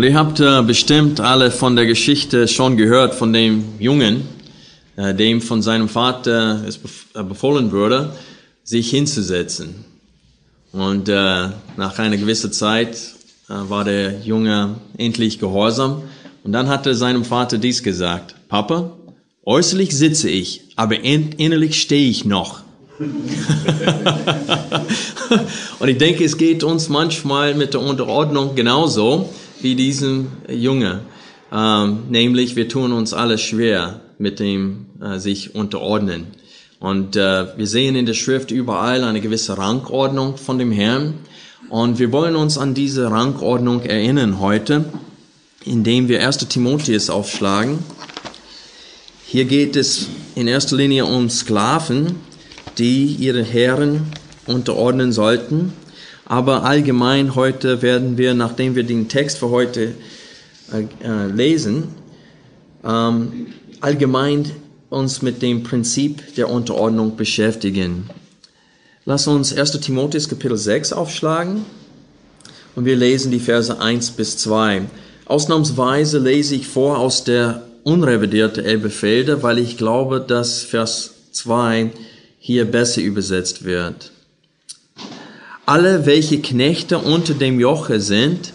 Und ihr habt äh, bestimmt alle von der Geschichte schon gehört von dem Jungen, äh, dem von seinem Vater es äh, befohlen wurde, sich hinzusetzen. Und äh, nach einer gewissen Zeit äh, war der Junge endlich gehorsam. Und dann hat er seinem Vater dies gesagt, Papa, äußerlich sitze ich, aber in innerlich stehe ich noch. Und ich denke, es geht uns manchmal mit der Unterordnung genauso wie diesem Junge. Ähm, nämlich, wir tun uns alle schwer mit dem äh, sich unterordnen. Und äh, wir sehen in der Schrift überall eine gewisse Rangordnung von dem Herrn. Und wir wollen uns an diese Rangordnung erinnern heute, indem wir 1. Timotheus aufschlagen. Hier geht es in erster Linie um Sklaven, die ihre Herren unterordnen sollten. Aber allgemein heute werden wir, nachdem wir den Text für heute äh, äh, lesen, ähm, allgemein uns mit dem Prinzip der Unterordnung beschäftigen. Lass uns 1. Timotheus Kapitel 6 aufschlagen und wir lesen die Verse 1 bis 2. Ausnahmsweise lese ich vor aus der unrevidierte Elbefelder, weil ich glaube, dass Vers 2 hier besser übersetzt wird. Alle, welche Knechte unter dem Joche sind,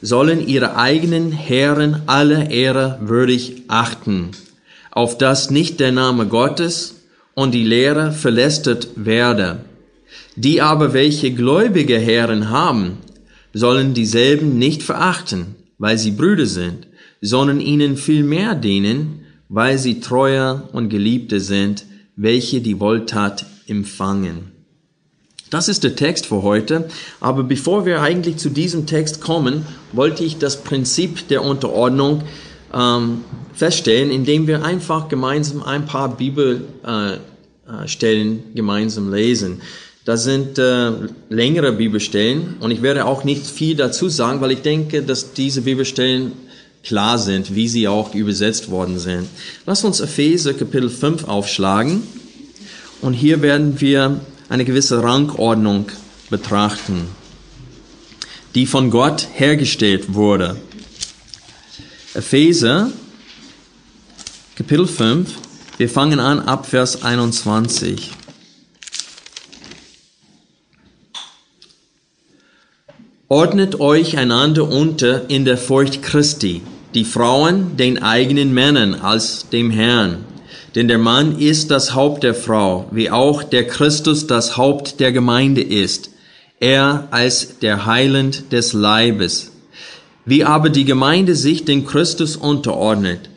sollen ihre eigenen Herren alle Ehre würdig achten, auf dass nicht der Name Gottes und die Lehre verlästert werde. Die aber, welche gläubige Herren haben, sollen dieselben nicht verachten, weil sie Brüder sind, sondern ihnen vielmehr dienen, weil sie treuer und Geliebte sind, welche die Wohltat empfangen. Das ist der Text für heute. Aber bevor wir eigentlich zu diesem Text kommen, wollte ich das Prinzip der Unterordnung ähm, feststellen, indem wir einfach gemeinsam ein paar Bibelstellen äh, gemeinsam lesen. Das sind äh, längere Bibelstellen und ich werde auch nicht viel dazu sagen, weil ich denke, dass diese Bibelstellen klar sind, wie sie auch übersetzt worden sind. Lass uns Epheser Kapitel 5 aufschlagen und hier werden wir eine gewisse Rangordnung betrachten, die von Gott hergestellt wurde. Epheser, Kapitel 5, wir fangen an ab Vers 21. Ordnet euch einander unter in der Furcht Christi, die Frauen den eigenen Männern als dem Herrn denn der Mann ist das Haupt der Frau, wie auch der Christus das Haupt der Gemeinde ist, er als der Heiland des Leibes. Wie aber die Gemeinde sich den Christus unterordnet,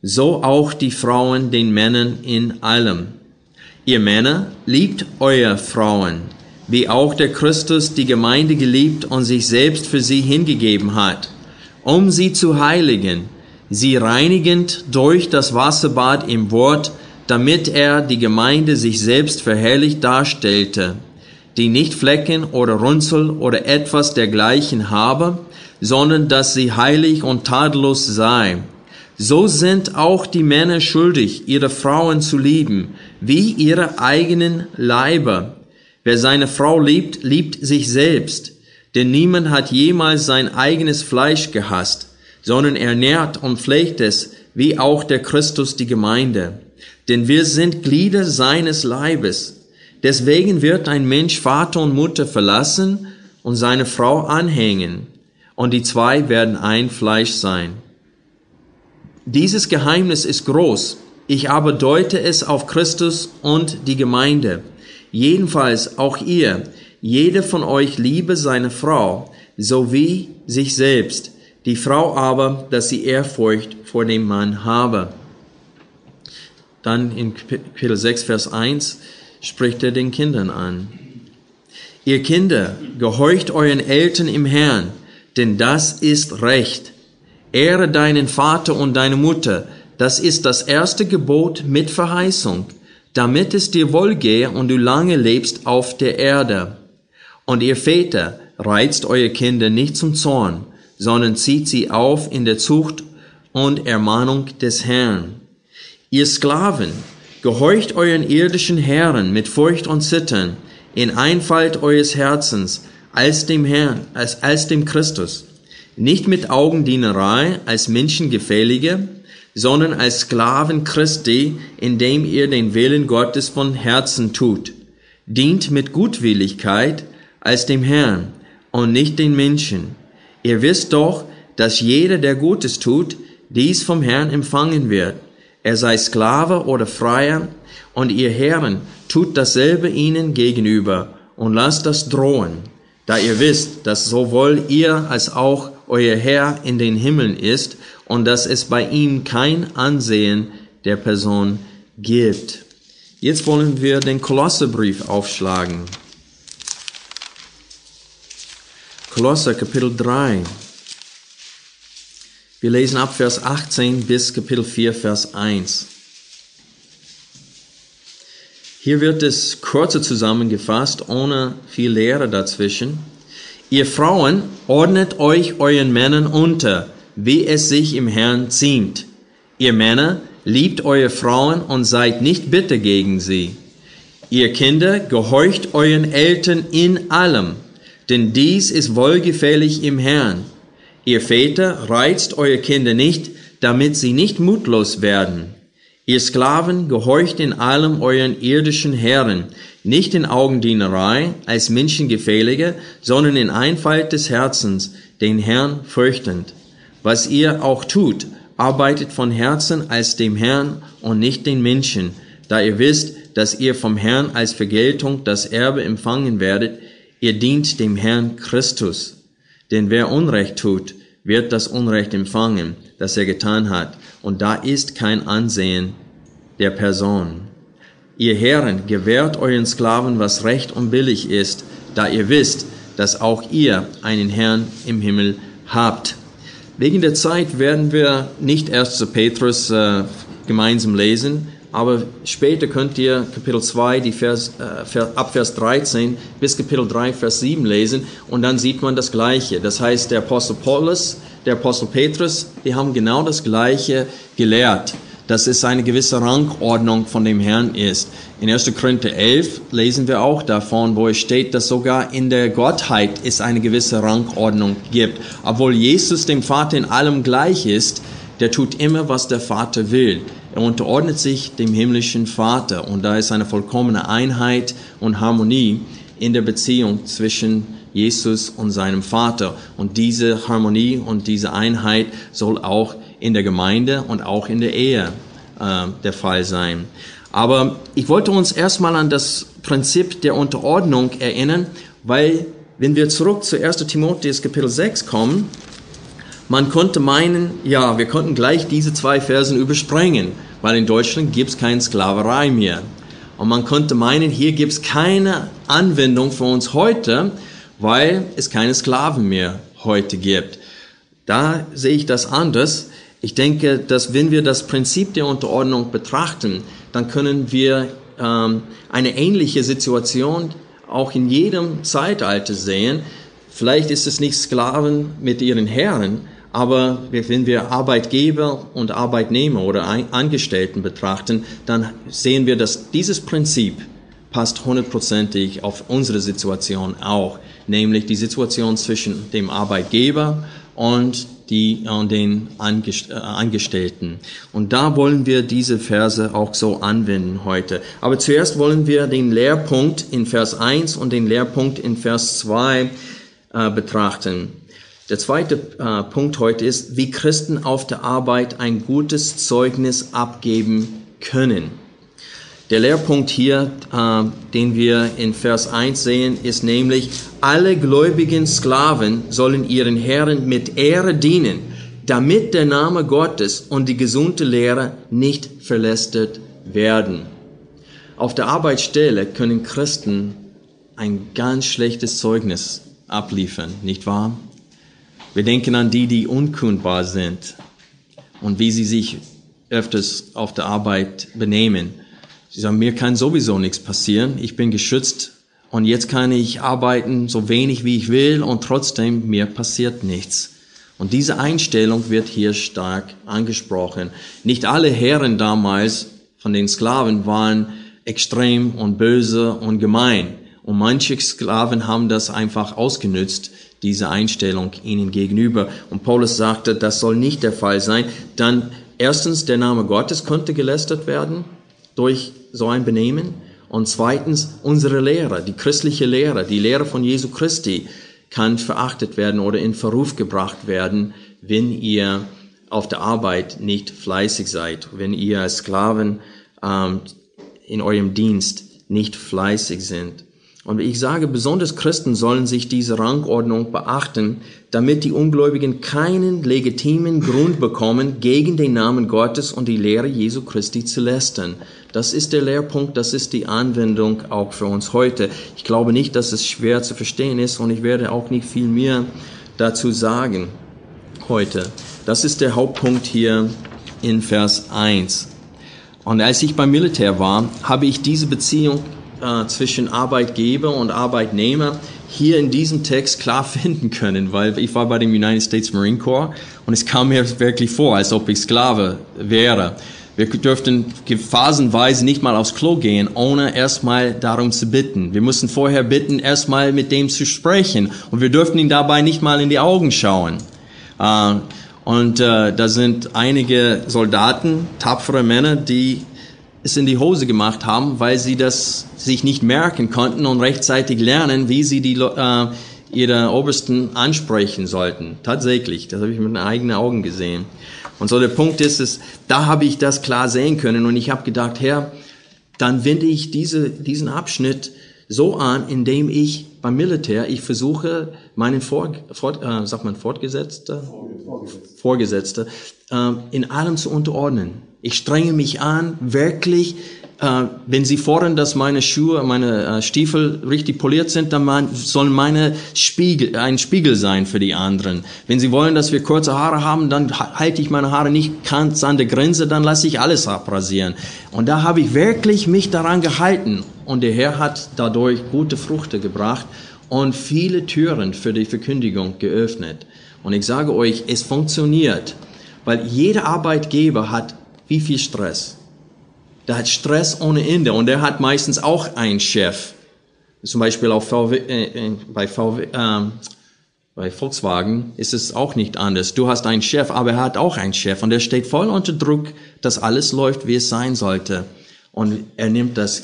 so auch die Frauen den Männern in allem. Ihr Männer, liebt euer Frauen, wie auch der Christus die Gemeinde geliebt und sich selbst für sie hingegeben hat, um sie zu heiligen, sie reinigend durch das Wasserbad im Wort, damit er die Gemeinde sich selbst verherrlicht darstellte, die nicht Flecken oder Runzel oder etwas dergleichen habe, sondern dass sie heilig und tadellos sei. So sind auch die Männer schuldig, ihre Frauen zu lieben, wie ihre eigenen Leiber. Wer seine Frau liebt, liebt sich selbst, denn niemand hat jemals sein eigenes Fleisch gehasst, sondern er nährt und pflegt es, wie auch der Christus die Gemeinde. Denn wir sind Glieder seines Leibes. Deswegen wird ein Mensch Vater und Mutter verlassen und seine Frau anhängen, und die zwei werden ein Fleisch sein. Dieses Geheimnis ist groß, ich aber deute es auf Christus und die Gemeinde. Jedenfalls auch ihr, jeder von euch liebe seine Frau, so wie sich selbst, die Frau aber, dass sie Ehrfurcht vor dem Mann habe. Dann in Kapitel 6, Vers 1 spricht er den Kindern an. Ihr Kinder, gehorcht euren Eltern im Herrn, denn das ist Recht. Ehre deinen Vater und deine Mutter. Das ist das erste Gebot mit Verheißung, damit es dir wohlgehe und du lange lebst auf der Erde. Und ihr Väter, reizt eure Kinder nicht zum Zorn, sondern zieht sie auf in der Zucht und Ermahnung des Herrn. Ihr Sklaven, gehorcht euren irdischen Herren mit Furcht und Zittern, in Einfalt eures Herzens, als dem Herrn, als, als dem Christus, nicht mit Augendienerei als Menschengefällige, sondern als Sklaven Christi, indem ihr den Willen Gottes von Herzen tut. Dient mit Gutwilligkeit als dem Herrn und nicht den Menschen. Ihr wisst doch, dass jeder, der Gutes tut, dies vom Herrn empfangen wird. Er sei Sklave oder Freier, und ihr Herren tut dasselbe ihnen gegenüber und lasst das drohen, da ihr wisst, dass sowohl ihr als auch euer Herr in den Himmeln ist und dass es bei ihm kein Ansehen der Person gibt. Jetzt wollen wir den Kolosserbrief aufschlagen. Kolosser Kapitel 3. Wir lesen ab Vers 18 bis Kapitel 4, Vers 1. Hier wird es kurzer zusammengefasst, ohne viel Lehre dazwischen. Ihr Frauen ordnet euch euren Männern unter, wie es sich im Herrn ziemt. Ihr Männer liebt eure Frauen und seid nicht bitter gegen sie. Ihr Kinder gehorcht euren Eltern in allem denn dies ist wohlgefällig im Herrn. Ihr Väter reizt eure Kinder nicht, damit sie nicht mutlos werden. Ihr Sklaven gehorcht in allem euren irdischen Herren, nicht in Augendienerei als Menschengefällige, sondern in Einfalt des Herzens, den Herrn fürchtend. Was ihr auch tut, arbeitet von Herzen als dem Herrn und nicht den Menschen, da ihr wisst, dass ihr vom Herrn als Vergeltung das Erbe empfangen werdet, Ihr dient dem Herrn Christus. Denn wer Unrecht tut, wird das Unrecht empfangen, das er getan hat. Und da ist kein Ansehen der Person. Ihr Herren, gewährt euren Sklaven, was recht und billig ist, da ihr wisst, dass auch ihr einen Herrn im Himmel habt. Wegen der Zeit werden wir nicht erst zu Petrus äh, gemeinsam lesen, aber später könnt ihr Kapitel 2, die Vers, äh, ab Vers 13 bis Kapitel 3, Vers 7 lesen und dann sieht man das Gleiche. Das heißt, der Apostel Paulus, der Apostel Petrus, die haben genau das Gleiche gelehrt, dass es eine gewisse Rangordnung von dem Herrn ist. In 1. Korinther 11 lesen wir auch davon, wo es steht, dass sogar in der Gottheit es eine gewisse Rangordnung gibt. Obwohl Jesus dem Vater in allem gleich ist, der tut immer, was der Vater will. Er unterordnet sich dem himmlischen Vater und da ist eine vollkommene Einheit und Harmonie in der Beziehung zwischen Jesus und seinem Vater. Und diese Harmonie und diese Einheit soll auch in der Gemeinde und auch in der Ehe äh, der Fall sein. Aber ich wollte uns erstmal an das Prinzip der Unterordnung erinnern, weil wenn wir zurück zu 1 Timotheus Kapitel 6 kommen, man konnte meinen, ja, wir konnten gleich diese zwei Versen überspringen, weil in Deutschland gibt es keine Sklaverei mehr. Und man konnte meinen, hier gibt es keine Anwendung für uns heute, weil es keine Sklaven mehr heute gibt. Da sehe ich das anders. Ich denke, dass wenn wir das Prinzip der Unterordnung betrachten, dann können wir ähm, eine ähnliche Situation auch in jedem Zeitalter sehen. Vielleicht ist es nicht Sklaven mit ihren Herren, aber wenn wir Arbeitgeber und Arbeitnehmer oder Angestellten betrachten, dann sehen wir, dass dieses Prinzip passt hundertprozentig auf unsere Situation auch, nämlich die Situation zwischen dem Arbeitgeber und die, und den äh, Angestellten. Und da wollen wir diese Verse auch so anwenden heute. Aber zuerst wollen wir den Lehrpunkt in Vers 1 und den Lehrpunkt in Vers 2 äh, betrachten. Der zweite äh, Punkt heute ist, wie Christen auf der Arbeit ein gutes Zeugnis abgeben können. Der Lehrpunkt hier, äh, den wir in Vers 1 sehen, ist nämlich, alle gläubigen Sklaven sollen ihren Herren mit Ehre dienen, damit der Name Gottes und die gesunde Lehre nicht verlästert werden. Auf der Arbeitsstelle können Christen ein ganz schlechtes Zeugnis abliefern, nicht wahr? Wir denken an die, die unkundbar sind und wie sie sich öfters auf der Arbeit benehmen. Sie sagen, mir kann sowieso nichts passieren, ich bin geschützt und jetzt kann ich arbeiten so wenig wie ich will und trotzdem mir passiert nichts. Und diese Einstellung wird hier stark angesprochen. Nicht alle Herren damals von den Sklaven waren extrem und böse und gemein. Und manche Sklaven haben das einfach ausgenützt, diese Einstellung ihnen gegenüber. Und Paulus sagte, das soll nicht der Fall sein. Dann erstens, der Name Gottes könnte gelästert werden durch so ein Benehmen. Und zweitens, unsere Lehre, die christliche Lehre, die Lehre von Jesu Christi kann verachtet werden oder in Verruf gebracht werden, wenn ihr auf der Arbeit nicht fleißig seid, wenn ihr als Sklaven ähm, in eurem Dienst nicht fleißig sind. Und ich sage, besonders Christen sollen sich diese Rangordnung beachten, damit die Ungläubigen keinen legitimen Grund bekommen, gegen den Namen Gottes und die Lehre Jesu Christi zu lästern. Das ist der Lehrpunkt, das ist die Anwendung auch für uns heute. Ich glaube nicht, dass es schwer zu verstehen ist und ich werde auch nicht viel mehr dazu sagen heute. Das ist der Hauptpunkt hier in Vers 1. Und als ich beim Militär war, habe ich diese Beziehung äh, zwischen Arbeitgeber und Arbeitnehmer hier in diesem Text klar finden können, weil ich war bei dem United States Marine Corps und es kam mir wirklich vor, als ob ich Sklave wäre. Wir dürften phasenweise nicht mal aufs Klo gehen, ohne erstmal darum zu bitten. Wir mussten vorher bitten, erstmal mit dem zu sprechen. Und wir dürften ihn dabei nicht mal in die Augen schauen. Äh, und äh, da sind einige Soldaten, tapfere Männer, die es in die Hose gemacht haben, weil sie das sich nicht merken konnten und rechtzeitig lernen, wie sie die, äh, ihre Obersten ansprechen sollten. Tatsächlich, das habe ich mit meinen eigenen Augen gesehen. Und so der Punkt ist es, da habe ich das klar sehen können und ich habe gedacht, Herr, dann wende ich diese, diesen Abschnitt so an, indem ich beim Militär, ich versuche meinen Vor, Fort, äh, sagt man Fortgesetzter, Vorgesetzte, äh, in allem zu unterordnen. Ich strenge mich an, wirklich, äh, wenn Sie fordern, dass meine Schuhe, meine äh, Stiefel richtig poliert sind, dann mein, sollen meine Spiegel, ein Spiegel sein für die anderen. Wenn Sie wollen, dass wir kurze Haare haben, dann halte ich meine Haare nicht ganz an der Grenze, dann lasse ich alles abrasieren. Und da habe ich wirklich mich daran gehalten. Und der Herr hat dadurch gute Früchte gebracht und viele Türen für die Verkündigung geöffnet. Und ich sage euch, es funktioniert, weil jeder Arbeitgeber hat wie viel Stress? Der hat Stress ohne Ende und der hat meistens auch einen Chef. Zum Beispiel VW, äh, äh, bei, VW, äh, bei Volkswagen ist es auch nicht anders. Du hast einen Chef, aber er hat auch einen Chef und der steht voll unter Druck, dass alles läuft, wie es sein sollte. Und er nimmt das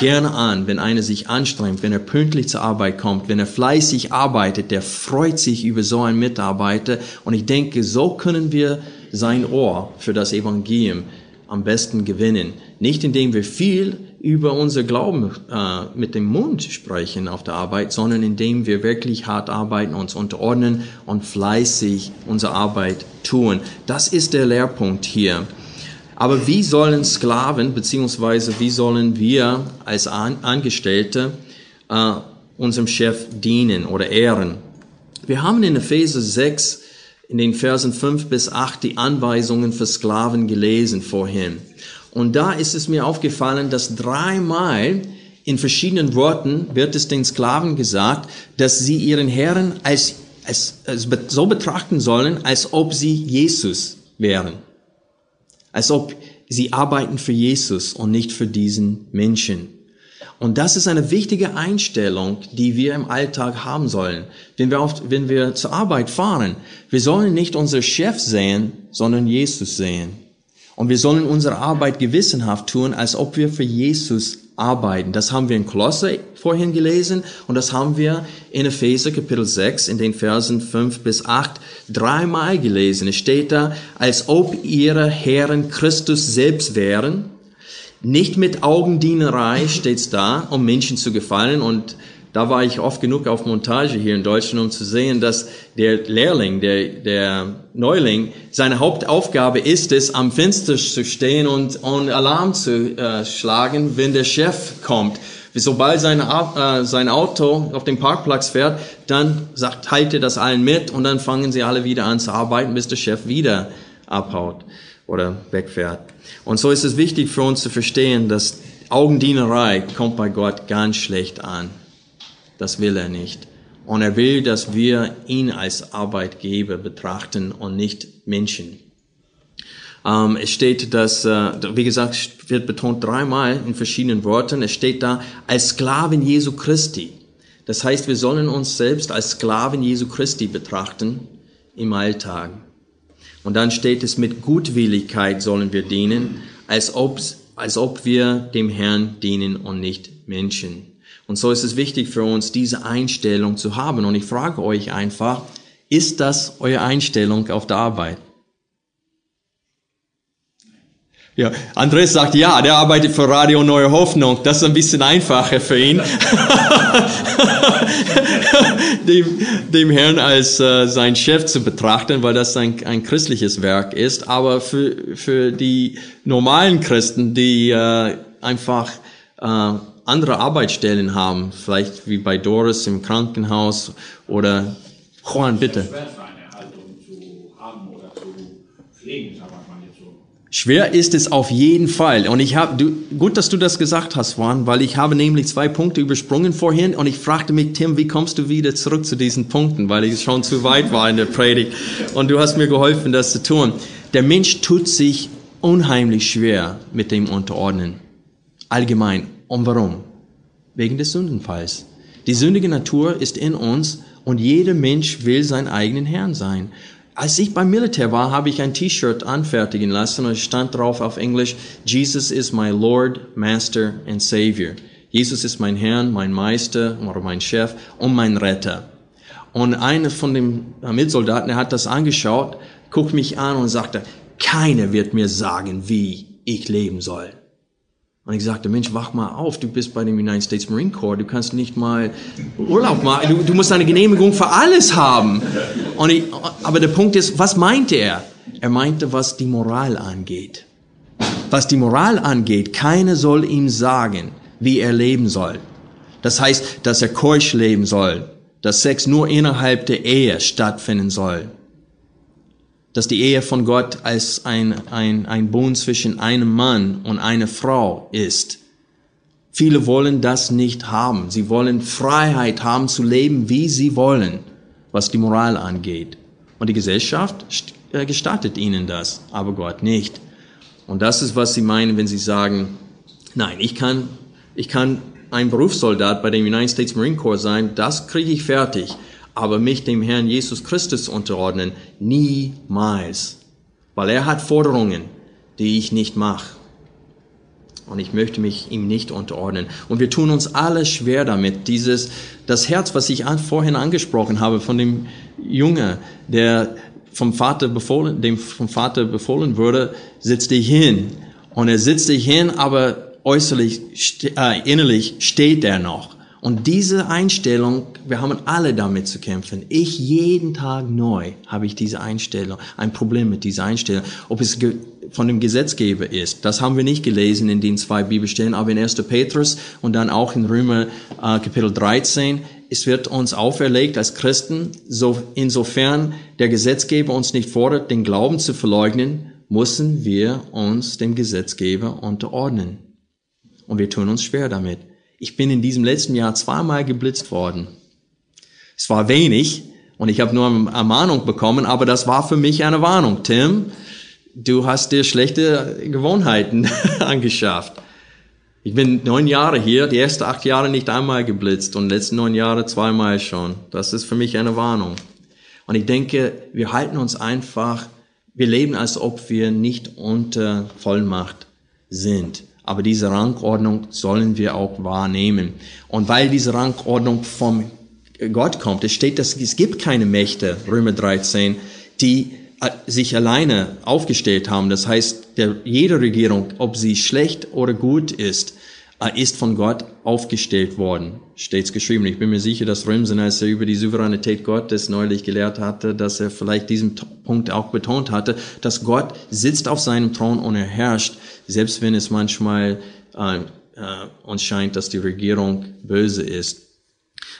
gerne an, wenn einer sich anstrengt, wenn er pünktlich zur Arbeit kommt, wenn er fleißig arbeitet, der freut sich über so einen Mitarbeiter. Und ich denke, so können wir sein Ohr für das Evangelium am besten gewinnen. Nicht indem wir viel über unser Glauben äh, mit dem Mund sprechen auf der Arbeit, sondern indem wir wirklich hart arbeiten, uns unterordnen und fleißig unsere Arbeit tun. Das ist der Lehrpunkt hier. Aber wie sollen Sklaven, beziehungsweise wie sollen wir als Angestellte äh, unserem Chef dienen oder ehren? Wir haben in Epheser 6 in den Versen 5 bis 8 die Anweisungen für Sklaven gelesen vorhin. Und da ist es mir aufgefallen, dass dreimal in verschiedenen Worten wird es den Sklaven gesagt, dass sie ihren Herren als, als, als so betrachten sollen, als ob sie Jesus wären. Als ob sie arbeiten für Jesus und nicht für diesen Menschen. Und das ist eine wichtige Einstellung, die wir im Alltag haben sollen. Wenn wir, oft, wenn wir zur Arbeit fahren, wir sollen nicht unseren Chef sehen, sondern Jesus sehen. Und wir sollen unsere Arbeit gewissenhaft tun, als ob wir für Jesus arbeiten. Das haben wir in Kolosse vorhin gelesen und das haben wir in Epheser Kapitel 6 in den Versen 5 bis 8 dreimal gelesen. Es steht da, als ob ihre Herren Christus selbst wären nicht mit Augendienerei steht's da, um Menschen zu gefallen. Und da war ich oft genug auf Montage hier in Deutschland, um zu sehen, dass der Lehrling, der, der Neuling, seine Hauptaufgabe ist es, am Fenster zu stehen und, und Alarm zu äh, schlagen, wenn der Chef kommt. Sobald sein, äh, sein Auto auf dem Parkplatz fährt, dann sagt, teilt er das allen mit und dann fangen sie alle wieder an zu arbeiten, bis der Chef wieder abhaut oder wegfährt. Und so ist es wichtig für uns zu verstehen, dass Augendienerei kommt bei Gott ganz schlecht an. Das will er nicht. Und er will, dass wir ihn als Arbeitgeber betrachten und nicht Menschen. Ähm, es steht, dass, äh, wie gesagt, wird betont dreimal in verschiedenen Worten. Es steht da als Sklaven Jesu Christi. Das heißt, wir sollen uns selbst als Sklaven Jesu Christi betrachten im Alltag. Und dann steht es, mit Gutwilligkeit sollen wir dienen, als ob, als ob wir dem Herrn dienen und nicht Menschen. Und so ist es wichtig für uns, diese Einstellung zu haben. Und ich frage euch einfach, ist das eure Einstellung auf der Arbeit? Ja, Andres sagt ja, der arbeitet für Radio Neue Hoffnung. Das ist ein bisschen einfacher für ihn, dem, dem Herrn als äh, sein Chef zu betrachten, weil das ein, ein christliches Werk ist. Aber für, für die normalen Christen, die äh, einfach äh, andere Arbeitsstellen haben, vielleicht wie bei Doris im Krankenhaus oder Juan, bitte. Schwer ist es auf jeden Fall. Und ich habe, gut, dass du das gesagt hast, Juan, weil ich habe nämlich zwei Punkte übersprungen vorhin und ich fragte mich, Tim, wie kommst du wieder zurück zu diesen Punkten, weil ich schon zu weit war in der Predigt. Und du hast mir geholfen, das zu tun. Der Mensch tut sich unheimlich schwer mit dem Unterordnen. Allgemein. Und warum? Wegen des Sündenfalls. Die sündige Natur ist in uns und jeder Mensch will sein eigenen Herrn sein. Als ich beim Militär war, habe ich ein T-Shirt anfertigen lassen und es stand drauf auf Englisch, Jesus is my Lord, Master and Savior. Jesus ist mein Herr, mein Meister oder mein Chef und mein Retter. Und einer von den Mitsoldaten, der hat das angeschaut, guckt mich an und sagte, keiner wird mir sagen, wie ich leben soll. Und ich sagte, Mensch, wach mal auf, du bist bei dem United States Marine Corps, du kannst nicht mal Urlaub machen, du, du musst eine Genehmigung für alles haben. Und ich, aber der Punkt ist, was meinte er? Er meinte, was die Moral angeht. Was die Moral angeht, keiner soll ihm sagen, wie er leben soll. Das heißt, dass er keusch leben soll, dass Sex nur innerhalb der Ehe stattfinden soll, dass die Ehe von Gott als ein, ein, ein Bund zwischen einem Mann und einer Frau ist. Viele wollen das nicht haben. Sie wollen Freiheit haben zu leben, wie sie wollen, was die Moral angeht. Und die Gesellschaft äh, gestattet ihnen das, aber Gott nicht. Und das ist, was sie meinen, wenn sie sagen, nein, ich kann, ich kann ein Berufssoldat bei dem United States Marine Corps sein, das kriege ich fertig aber mich dem Herrn Jesus Christus unterordnen, niemals. Weil er hat Forderungen, die ich nicht mache. Und ich möchte mich ihm nicht unterordnen. Und wir tun uns alle schwer damit. Dieses, das Herz, was ich vorhin angesprochen habe, von dem Junge, der vom Vater befohlen, dem vom Vater befohlen wurde, sitzt dich hin. Und er sitzt dich hin, aber äußerlich, äh, innerlich steht er noch. Und diese Einstellung, wir haben alle damit zu kämpfen. Ich jeden Tag neu habe ich diese Einstellung, ein Problem mit dieser Einstellung. Ob es von dem Gesetzgeber ist, das haben wir nicht gelesen in den zwei Bibelstellen, aber in 1. Petrus und dann auch in Römer äh, Kapitel 13, es wird uns auferlegt als Christen, so, insofern der Gesetzgeber uns nicht fordert, den Glauben zu verleugnen, müssen wir uns dem Gesetzgeber unterordnen. Und wir tun uns schwer damit. Ich bin in diesem letzten Jahr zweimal geblitzt worden. Es war wenig und ich habe nur eine Ermahnung bekommen, aber das war für mich eine Warnung. Tim, du hast dir schlechte Gewohnheiten angeschafft. Ich bin neun Jahre hier, die ersten acht Jahre nicht einmal geblitzt und die letzten neun Jahre zweimal schon. Das ist für mich eine Warnung. Und ich denke, wir halten uns einfach, wir leben, als ob wir nicht unter Vollmacht sind. Aber diese Rangordnung sollen wir auch wahrnehmen. Und weil diese Rangordnung vom Gott kommt, es steht, dass es gibt keine Mächte, Römer 13, die äh, sich alleine aufgestellt haben. Das heißt, der, jede Regierung, ob sie schlecht oder gut ist, äh, ist von Gott aufgestellt worden, steht's geschrieben. Ich bin mir sicher, dass Römsen, als er über die Souveränität Gottes neulich gelehrt hatte, dass er vielleicht diesen Punkt auch betont hatte, dass Gott sitzt auf seinem Thron und er herrscht, selbst wenn es manchmal äh, äh, uns scheint, dass die Regierung böse ist.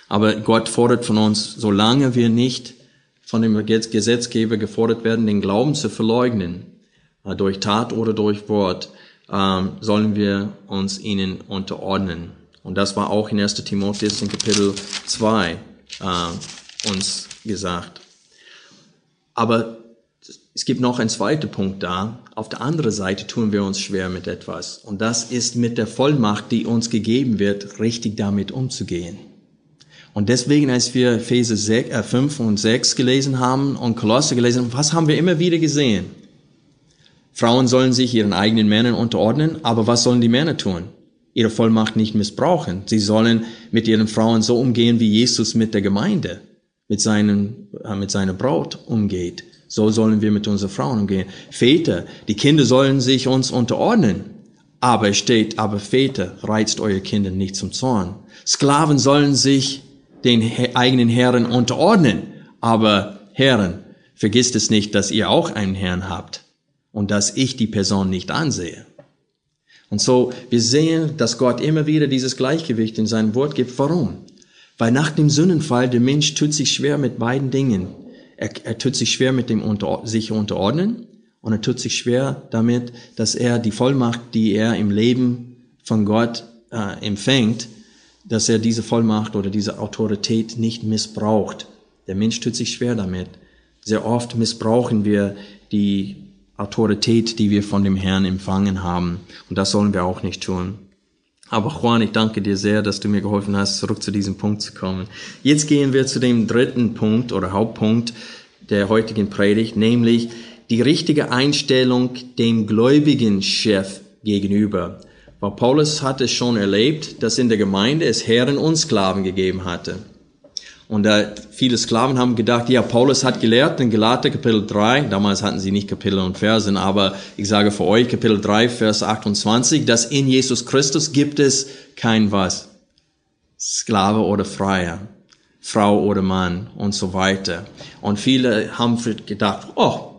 Aber Gott fordert von uns, solange wir nicht von dem Gesetzgeber gefordert werden, den Glauben zu verleugnen, äh, durch Tat oder durch Wort, äh, sollen wir uns ihnen unterordnen. Und das war auch in 1. Timotheus in Kapitel 2 äh, uns gesagt. Aber es gibt noch einen zweiten Punkt da. Auf der anderen Seite tun wir uns schwer mit etwas. Und das ist mit der Vollmacht, die uns gegeben wird, richtig damit umzugehen. Und deswegen, als wir Epheser 5 äh, und 6 gelesen haben und Kolosse gelesen haben, was haben wir immer wieder gesehen? Frauen sollen sich ihren eigenen Männern unterordnen, aber was sollen die Männer tun? Ihre Vollmacht nicht missbrauchen. Sie sollen mit ihren Frauen so umgehen, wie Jesus mit der Gemeinde, mit, seinen, äh, mit seiner Braut umgeht. So sollen wir mit unseren Frauen umgehen. Väter, die Kinder sollen sich uns unterordnen. Aber es steht, aber Väter, reizt eure Kinder nicht zum Zorn. Sklaven sollen sich den eigenen Herren unterordnen. Aber Herren, vergisst es nicht, dass ihr auch einen Herrn habt und dass ich die Person nicht ansehe. Und so, wir sehen, dass Gott immer wieder dieses Gleichgewicht in seinem Wort gibt. Warum? Weil nach dem Sündenfall der Mensch tut sich schwer mit beiden Dingen. Er, er tut sich schwer mit dem unter, sich unterordnen und er tut sich schwer damit, dass er die Vollmacht, die er im Leben von Gott äh, empfängt, dass er diese Vollmacht oder diese Autorität nicht missbraucht. Der Mensch tut sich schwer damit. Sehr oft missbrauchen wir die Autorität, die wir von dem Herrn empfangen haben. Und das sollen wir auch nicht tun. Aber Juan, ich danke dir sehr, dass du mir geholfen hast, zurück zu diesem Punkt zu kommen. Jetzt gehen wir zu dem dritten Punkt oder Hauptpunkt der heutigen Predigt, nämlich die richtige Einstellung dem gläubigen Chef gegenüber. Weil Paulus hatte schon erlebt, dass in der Gemeinde es Herren und Sklaven gegeben hatte. Und äh, viele Sklaven haben gedacht, ja, Paulus hat gelehrt in Galater Kapitel 3, damals hatten sie nicht Kapitel und Versen, aber ich sage für euch Kapitel 3, Vers 28, dass in Jesus Christus gibt es kein was. Sklave oder Freier, Frau oder Mann und so weiter. Und viele haben gedacht, oh,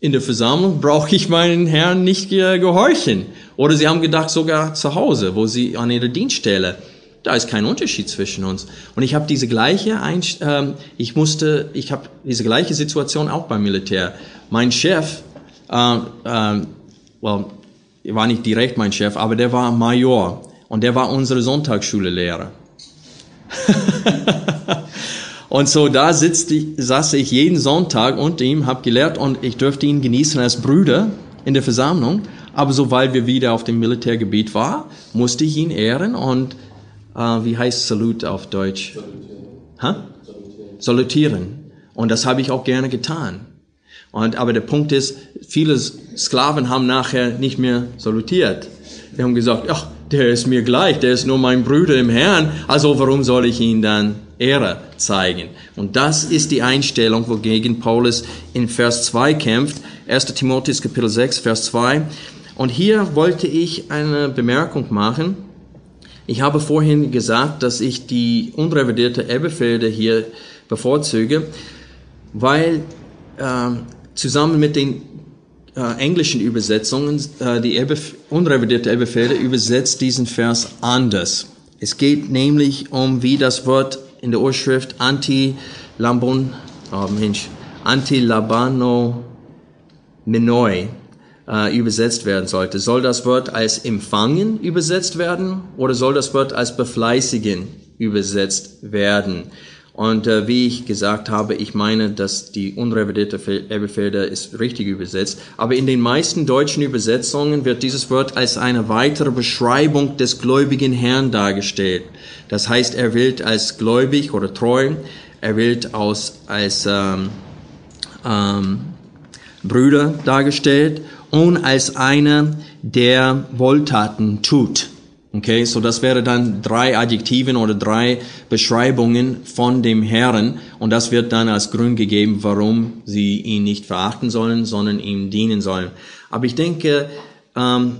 in der Versammlung brauche ich meinen Herrn nicht gehorchen. Oder sie haben gedacht, sogar zu Hause, wo sie an ihrer Dienststelle. Da ist kein Unterschied zwischen uns. Und ich habe diese gleiche, Einst ähm, ich musste, ich habe diese gleiche Situation auch beim Militär. Mein Chef, äh, äh, well, war nicht direkt mein Chef, aber der war Major und der war unsere Sonntagsschule-Lehrer. Und so da sitzt ich, saß ich jeden Sonntag unter ihm, habe gelehrt und ich durfte ihn genießen als Brüder in der Versammlung. Aber sobald wir wieder auf dem Militärgebiet waren, musste ich ihn ehren und äh, wie heißt Salut auf Deutsch? Salutieren. Salutieren. Und das habe ich auch gerne getan. Und, aber der Punkt ist, viele Sklaven haben nachher nicht mehr salutiert. Die haben gesagt, ach, der ist mir gleich, der ist nur mein Bruder im Herrn, also warum soll ich ihn dann Ehre zeigen. Und das ist die Einstellung, wogegen Paulus in Vers 2 kämpft. 1. Timotheus Kapitel 6, Vers 2. Und hier wollte ich eine Bemerkung machen. Ich habe vorhin gesagt, dass ich die unrevidierte Elberfelder hier bevorzuge, weil äh, zusammen mit den äh, englischen Übersetzungen, äh, die Elbe, unrevidierte Elberfelder übersetzt diesen Vers anders. Es geht nämlich um, wie das Wort in der Urschrift Anti-Lambon, oh Mensch, Anti-Labano Menoi äh, übersetzt werden sollte. Soll das Wort als empfangen übersetzt werden oder soll das Wort als befleißigen übersetzt werden? Und äh, wie ich gesagt habe, ich meine, dass die unrevidierte Elberfelder ist richtig übersetzt. Aber in den meisten deutschen Übersetzungen wird dieses Wort als eine weitere Beschreibung des gläubigen Herrn dargestellt. Das heißt, er wird als gläubig oder treu, er wird aus, als ähm, ähm, Brüder dargestellt und als einer, der Wohltaten tut. Okay, so das wäre dann drei Adjektiven oder drei Beschreibungen von dem Herrn und das wird dann als Grund gegeben, warum sie ihn nicht verachten sollen, sondern ihm dienen sollen. Aber ich denke, ähm,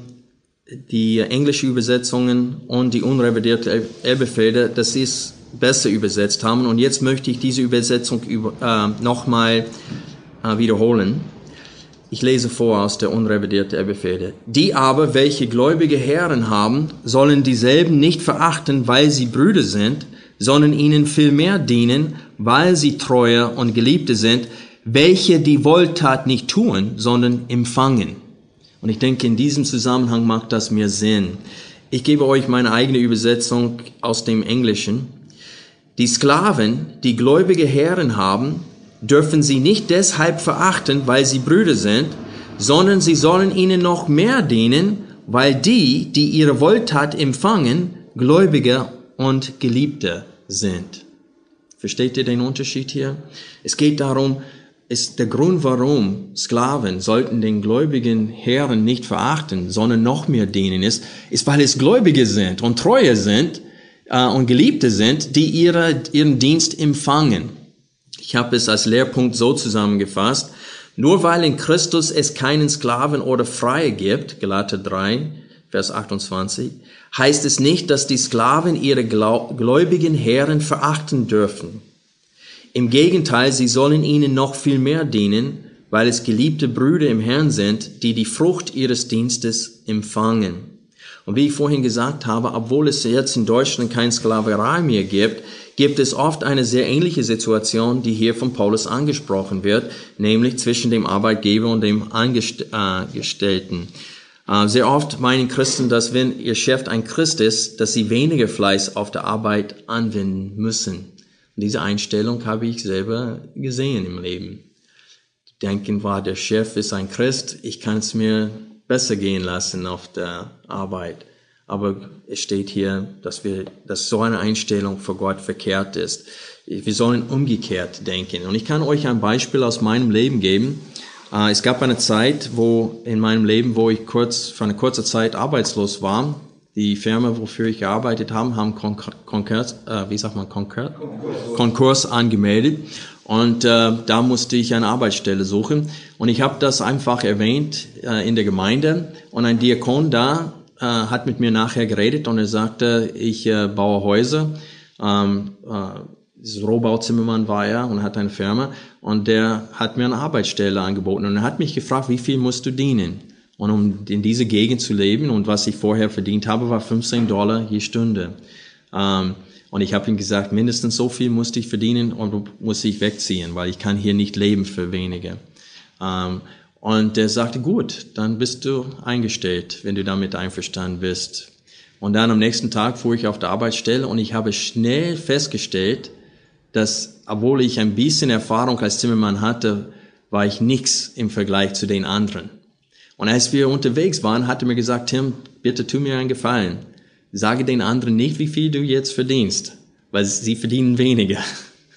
die englische Übersetzungen und die unrevidierte Elberfelder, dass sie es besser übersetzt haben und jetzt möchte ich diese Übersetzung über, äh, nochmal äh, wiederholen. Ich lese vor aus der unrevidierte Erbefehle. Die aber, welche gläubige Herren haben, sollen dieselben nicht verachten, weil sie Brüder sind, sondern ihnen vielmehr dienen, weil sie treue und Geliebte sind, welche die Wohltat nicht tun, sondern empfangen. Und ich denke, in diesem Zusammenhang macht das mir Sinn. Ich gebe euch meine eigene Übersetzung aus dem Englischen. Die Sklaven, die gläubige Herren haben, dürfen sie nicht deshalb verachten, weil sie Brüder sind, sondern sie sollen ihnen noch mehr dienen, weil die, die ihre Wohltat empfangen, Gläubige und Geliebte sind. Versteht ihr den Unterschied hier? Es geht darum, ist der Grund, warum Sklaven sollten den gläubigen Herren nicht verachten, sondern noch mehr dienen, ist, ist weil es Gläubige sind und Treue sind äh, und Geliebte sind, die ihre, ihren Dienst empfangen. Ich habe es als Lehrpunkt so zusammengefasst. Nur weil in Christus es keinen Sklaven oder Freie gibt, Galater 3, Vers 28, heißt es nicht, dass die Sklaven ihre gläubigen Herren verachten dürfen. Im Gegenteil, sie sollen ihnen noch viel mehr dienen, weil es geliebte Brüder im Herrn sind, die die Frucht ihres Dienstes empfangen. Und wie ich vorhin gesagt habe, obwohl es jetzt in Deutschland keine Sklaverei mehr gibt, gibt es oft eine sehr ähnliche Situation, die hier von Paulus angesprochen wird, nämlich zwischen dem Arbeitgeber und dem Angestellten. Äh, sehr oft meinen Christen, dass wenn ihr Chef ein Christ ist, dass sie weniger Fleiß auf der Arbeit anwenden müssen. Und diese Einstellung habe ich selber gesehen im Leben. Denken war, der Chef ist ein Christ, ich kann es mir besser gehen lassen auf der Arbeit. Aber es steht hier, dass wir, dass so eine Einstellung vor Gott verkehrt ist. Wir sollen umgekehrt denken. Und ich kann euch ein Beispiel aus meinem Leben geben. Äh, es gab eine Zeit, wo in meinem Leben, wo ich kurz, für eine kurze Zeit arbeitslos war. Die Firma, wofür ich gearbeitet habe, haben Konkurs, äh, wie sagt man, Konkurs, Konkurs angemeldet. Und äh, da musste ich eine Arbeitsstelle suchen. Und ich habe das einfach erwähnt äh, in der Gemeinde. Und ein Diakon da äh, hat mit mir nachher geredet und er sagte, ich äh, baue Häuser. Ähm, äh, Rohbauzimmermann war er und hat eine Firma und der hat mir eine Arbeitsstelle angeboten und er hat mich gefragt, wie viel musst du dienen? Und um in diese Gegend zu leben und was ich vorher verdient habe, war 15 Dollar je Stunde. Ähm, und ich habe ihm gesagt, mindestens so viel musste ich verdienen und muss ich wegziehen, weil ich kann hier nicht leben für weniger. Ähm, und er sagte, gut, dann bist du eingestellt, wenn du damit einverstanden bist. Und dann am nächsten Tag fuhr ich auf der Arbeitsstelle und ich habe schnell festgestellt, dass, obwohl ich ein bisschen Erfahrung als Zimmermann hatte, war ich nichts im Vergleich zu den anderen. Und als wir unterwegs waren, hat er mir gesagt, Tim, bitte tu mir einen Gefallen. Sage den anderen nicht, wie viel du jetzt verdienst, weil sie verdienen weniger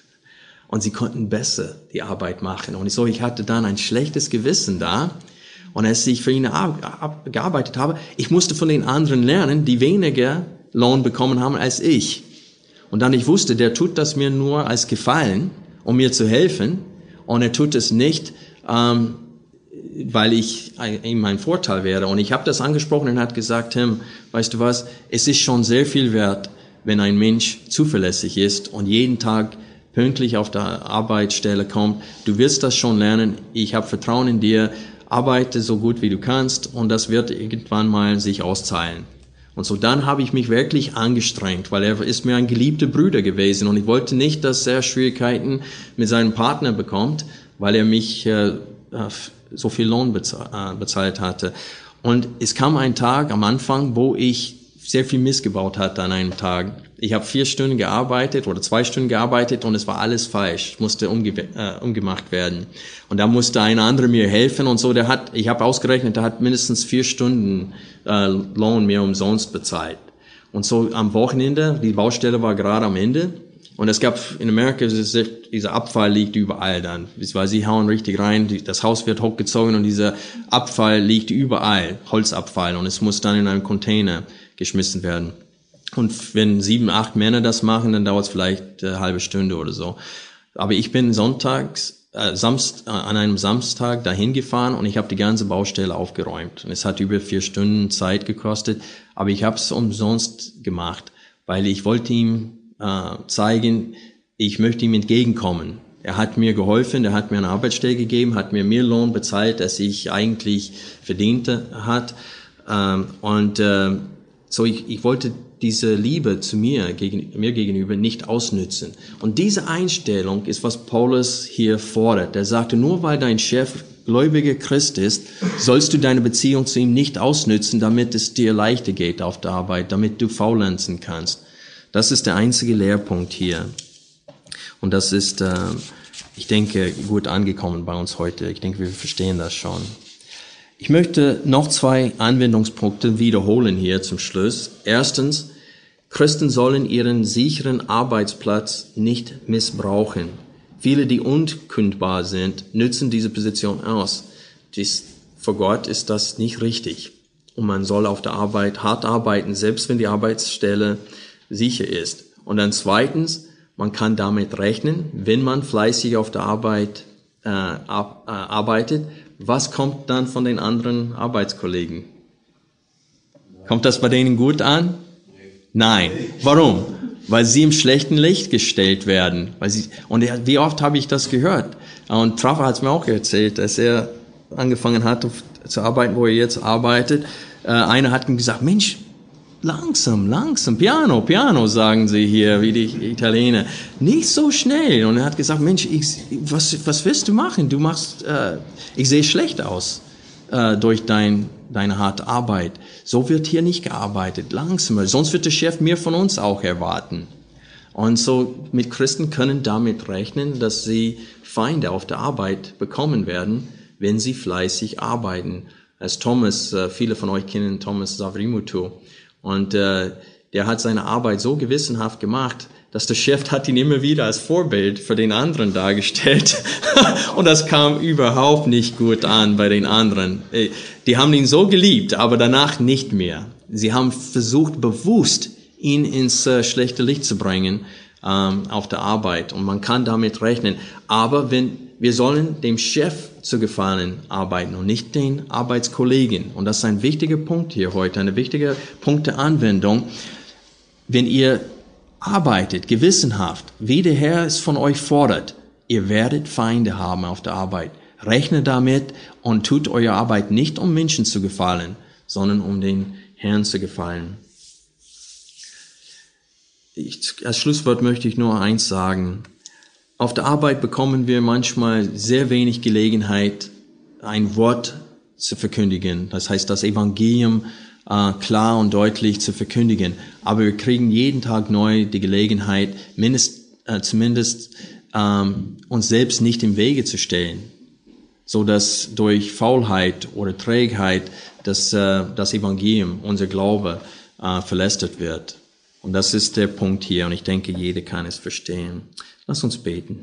und sie konnten besser die Arbeit machen. Und so, ich hatte dann ein schlechtes Gewissen da. Und als ich für ihn gearbeitet habe, ich musste von den anderen lernen, die weniger Lohn bekommen haben als ich. Und dann ich wusste, der tut das mir nur als Gefallen, um mir zu helfen. Und er tut es nicht, ähm, weil ich ihm ein Vorteil wäre. Und ich habe das angesprochen und hat gesagt, Tim, weißt du was, es ist schon sehr viel wert, wenn ein Mensch zuverlässig ist und jeden Tag pünktlich auf der Arbeitsstelle kommt. Du wirst das schon lernen. Ich habe Vertrauen in dir. Arbeite so gut wie du kannst und das wird irgendwann mal sich auszahlen. Und so dann habe ich mich wirklich angestrengt, weil er ist mir ein geliebter Bruder gewesen und ich wollte nicht, dass er Schwierigkeiten mit seinem Partner bekommt, weil er mich äh, äh so viel Lohn äh, bezahlt hatte. Und es kam ein Tag am Anfang, wo ich sehr viel missgebaut hatte an einem Tag. Ich habe vier Stunden gearbeitet oder zwei Stunden gearbeitet und es war alles falsch, musste umge äh, umgemacht werden. Und da musste ein anderer mir helfen und so. Der hat, ich habe ausgerechnet, der hat mindestens vier Stunden äh, Lohn mir umsonst bezahlt. Und so am Wochenende, die Baustelle war gerade am Ende und es gab in Amerika, dieser Abfall liegt überall dann. Weil sie hauen richtig rein, das Haus wird hochgezogen und dieser Abfall liegt überall, Holzabfall und es muss dann in einem Container geschmissen werden. Und wenn sieben, acht Männer das machen, dann dauert es vielleicht eine halbe Stunde oder so. Aber ich bin sonntags, äh, Samst, äh, an einem Samstag dahin gefahren und ich habe die ganze Baustelle aufgeräumt. Und es hat über vier Stunden Zeit gekostet, aber ich habe es umsonst gemacht, weil ich wollte ihm äh, zeigen, ich möchte ihm entgegenkommen. Er hat mir geholfen, er hat mir eine Arbeitsstelle gegeben, hat mir mehr Lohn bezahlt, als ich eigentlich verdiente hat. Ähm, und äh, so ich, ich wollte diese Liebe zu mir, gegen, mir gegenüber nicht ausnützen. Und diese Einstellung ist, was Paulus hier fordert. Er sagte, nur weil dein Chef gläubiger Christ ist, sollst du deine Beziehung zu ihm nicht ausnützen, damit es dir leichter geht auf der Arbeit, damit du faulenzen kannst. Das ist der einzige Lehrpunkt hier. Und das ist, äh, ich denke, gut angekommen bei uns heute. Ich denke, wir verstehen das schon. Ich möchte noch zwei Anwendungspunkte wiederholen hier zum Schluss. Erstens, Christen sollen ihren sicheren Arbeitsplatz nicht missbrauchen. Viele, die unkündbar sind, nützen diese Position aus. Dies, vor Gott ist das nicht richtig. Und man soll auf der Arbeit hart arbeiten, selbst wenn die Arbeitsstelle sicher ist. Und dann zweitens, man kann damit rechnen, wenn man fleißig auf der Arbeit äh, ab, äh, arbeitet, was kommt dann von den anderen Arbeitskollegen? Kommt das bei denen gut an? Nein. Warum? Weil sie im schlechten Licht gestellt werden. Weil sie, und wie oft habe ich das gehört? Und Traffer hat es mir auch erzählt, dass er angefangen hat zu arbeiten, wo er jetzt arbeitet. Äh, einer hat ihm gesagt, Mensch, langsam, langsam, piano, piano, sagen sie hier, wie die Italiener. Nicht so schnell. Und er hat gesagt, Mensch, ich, was, was willst du machen? Du machst, äh, ich sehe schlecht aus äh, durch dein, deine harte Arbeit. So wird hier nicht gearbeitet, langsamer. Sonst wird der Chef mehr von uns auch erwarten. Und so mit Christen können damit rechnen, dass sie Feinde auf der Arbeit bekommen werden, wenn sie fleißig arbeiten. Als Thomas, äh, viele von euch kennen Thomas Savrimutu, und äh, der hat seine Arbeit so gewissenhaft gemacht, dass der Chef hat ihn immer wieder als Vorbild für den anderen dargestellt. und das kam überhaupt nicht gut an bei den anderen. Äh, die haben ihn so geliebt, aber danach nicht mehr. Sie haben versucht, bewusst ihn ins äh, schlechte Licht zu bringen ähm, auf der Arbeit. Und man kann damit rechnen. Aber wenn wir sollen dem Chef zu gefallen arbeiten und nicht den Arbeitskollegen. Und das ist ein wichtiger Punkt hier heute, eine wichtige Punkt der Anwendung. Wenn ihr arbeitet gewissenhaft, wie der Herr es von euch fordert, ihr werdet Feinde haben auf der Arbeit. Rechne damit und tut eure Arbeit nicht, um Menschen zu gefallen, sondern um den Herrn zu gefallen. Ich, als Schlusswort möchte ich nur eins sagen. Auf der Arbeit bekommen wir manchmal sehr wenig Gelegenheit, ein Wort zu verkündigen. Das heißt, das Evangelium äh, klar und deutlich zu verkündigen. Aber wir kriegen jeden Tag neu die Gelegenheit, mindest, äh, zumindest ähm, uns selbst nicht im Wege zu stellen, so dass durch Faulheit oder Trägheit das, äh, das Evangelium, unser Glaube, äh, verlästert wird. Und das ist der Punkt hier. Und ich denke, jeder kann es verstehen. Lass uns beten.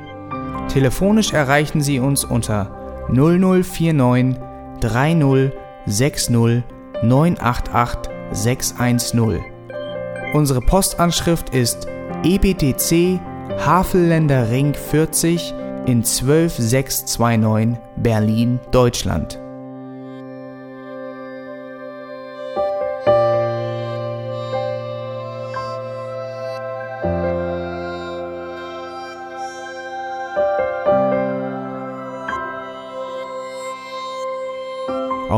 Telefonisch erreichen Sie uns unter 0049 30 60 988 610. Unsere Postanschrift ist EBTC Havelländer Ring 40 in 12629 Berlin, Deutschland.